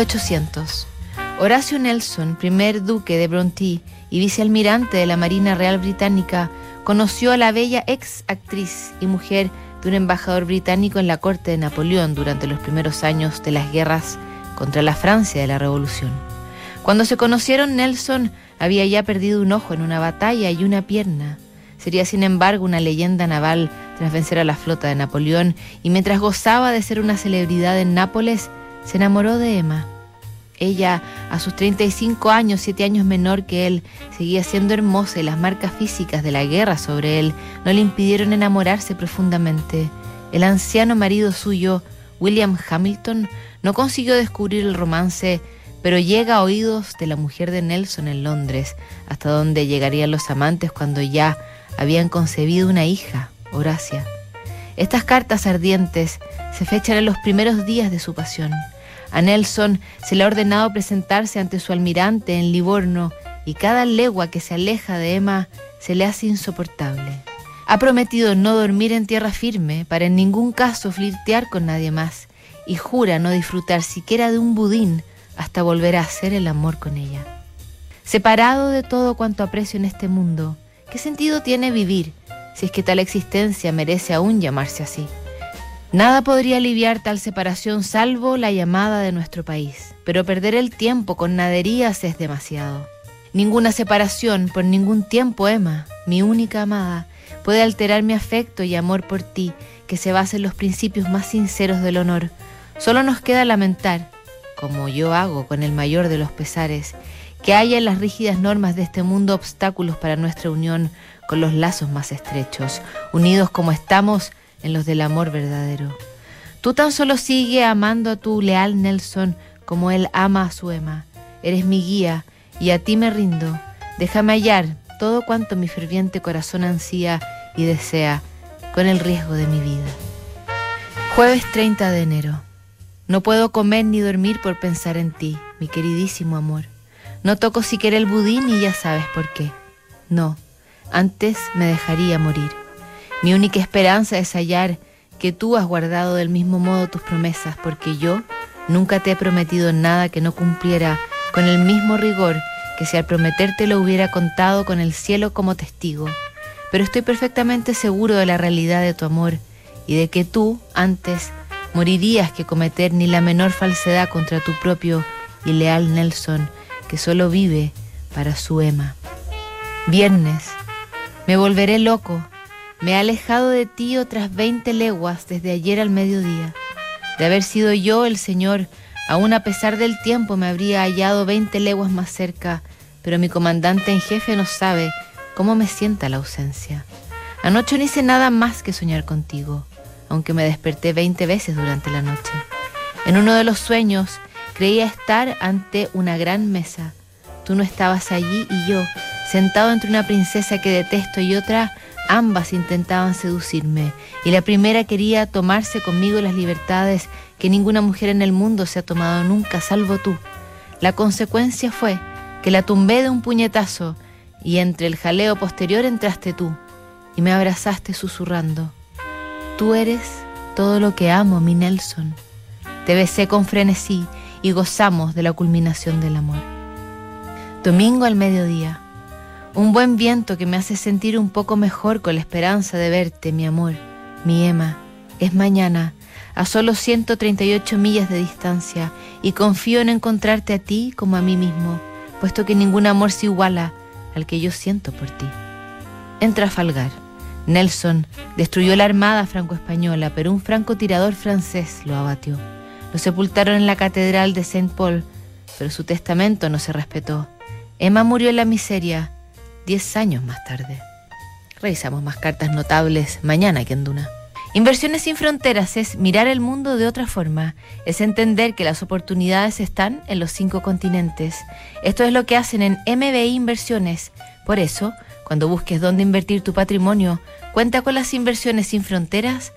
1800. Horacio Nelson, primer duque de Bronte y vicealmirante de la Marina Real Británica, conoció a la bella ex actriz y mujer de un embajador británico en la corte de Napoleón durante los primeros años de las guerras contra la Francia de la Revolución. Cuando se conocieron, Nelson había ya perdido un ojo en una batalla y una pierna. Sería, sin embargo, una leyenda naval tras vencer a la flota de Napoleón y mientras gozaba de ser una celebridad en Nápoles, se enamoró de Emma. Ella, a sus 35 años, 7 años menor que él, seguía siendo hermosa y las marcas físicas de la guerra sobre él no le impidieron enamorarse profundamente. El anciano marido suyo, William Hamilton, no consiguió descubrir el romance, pero llega a oídos de la mujer de Nelson en Londres, hasta donde llegarían los amantes cuando ya habían concebido una hija, Horacia. Estas cartas ardientes se fechan en los primeros días de su pasión. A Nelson se le ha ordenado presentarse ante su almirante en Livorno y cada legua que se aleja de Emma se le hace insoportable. Ha prometido no dormir en tierra firme para en ningún caso flirtear con nadie más y jura no disfrutar siquiera de un budín hasta volver a hacer el amor con ella. Separado de todo cuanto aprecio en este mundo, ¿qué sentido tiene vivir si es que tal existencia merece aún llamarse así? Nada podría aliviar tal separación salvo la llamada de nuestro país, pero perder el tiempo con naderías es demasiado. Ninguna separación por ningún tiempo, Emma, mi única amada, puede alterar mi afecto y amor por ti, que se basa en los principios más sinceros del honor. Solo nos queda lamentar, como yo hago con el mayor de los pesares, que haya en las rígidas normas de este mundo obstáculos para nuestra unión con los lazos más estrechos, unidos como estamos en los del amor verdadero. Tú tan solo sigue amando a tu leal Nelson como él ama a su Emma. Eres mi guía y a ti me rindo. Déjame hallar todo cuanto mi ferviente corazón ansía y desea, con el riesgo de mi vida. Jueves 30 de enero. No puedo comer ni dormir por pensar en ti, mi queridísimo amor. No toco siquiera el budín y ya sabes por qué. No, antes me dejaría morir. Mi única esperanza es hallar que tú has guardado del mismo modo tus promesas, porque yo nunca te he prometido nada que no cumpliera con el mismo rigor que si al prometerte lo hubiera contado con el cielo como testigo. Pero estoy perfectamente seguro de la realidad de tu amor y de que tú, antes, morirías que cometer ni la menor falsedad contra tu propio y leal Nelson, que solo vive para su Emma. Viernes, me volveré loco me he alejado de ti otras veinte leguas desde ayer al mediodía. De haber sido yo el Señor, aún a pesar del tiempo me habría hallado veinte leguas más cerca, pero mi comandante en jefe no sabe cómo me sienta la ausencia. Anoche no hice nada más que soñar contigo, aunque me desperté veinte veces durante la noche. En uno de los sueños creía estar ante una gran mesa. Tú no estabas allí y yo, sentado entre una princesa que detesto y otra Ambas intentaban seducirme y la primera quería tomarse conmigo las libertades que ninguna mujer en el mundo se ha tomado nunca, salvo tú. La consecuencia fue que la tumbé de un puñetazo y entre el jaleo posterior entraste tú y me abrazaste susurrando. Tú eres todo lo que amo, mi Nelson. Te besé con frenesí y gozamos de la culminación del amor. Domingo al mediodía. Un buen viento que me hace sentir un poco mejor con la esperanza de verte, mi amor, mi Emma. Es mañana, a solo 138 millas de distancia, y confío en encontrarte a ti como a mí mismo, puesto que ningún amor se iguala al que yo siento por ti. En Trafalgar, Nelson destruyó la armada franco-española, pero un francotirador francés lo abatió. Lo sepultaron en la catedral de Saint Paul, pero su testamento no se respetó. Emma murió en la miseria 10 años más tarde. Revisamos más cartas notables mañana que en Duna. Inversiones sin fronteras es mirar el mundo de otra forma, es entender que las oportunidades están en los cinco continentes. Esto es lo que hacen en MBI Inversiones. Por eso, cuando busques dónde invertir tu patrimonio, cuenta con las inversiones sin fronteras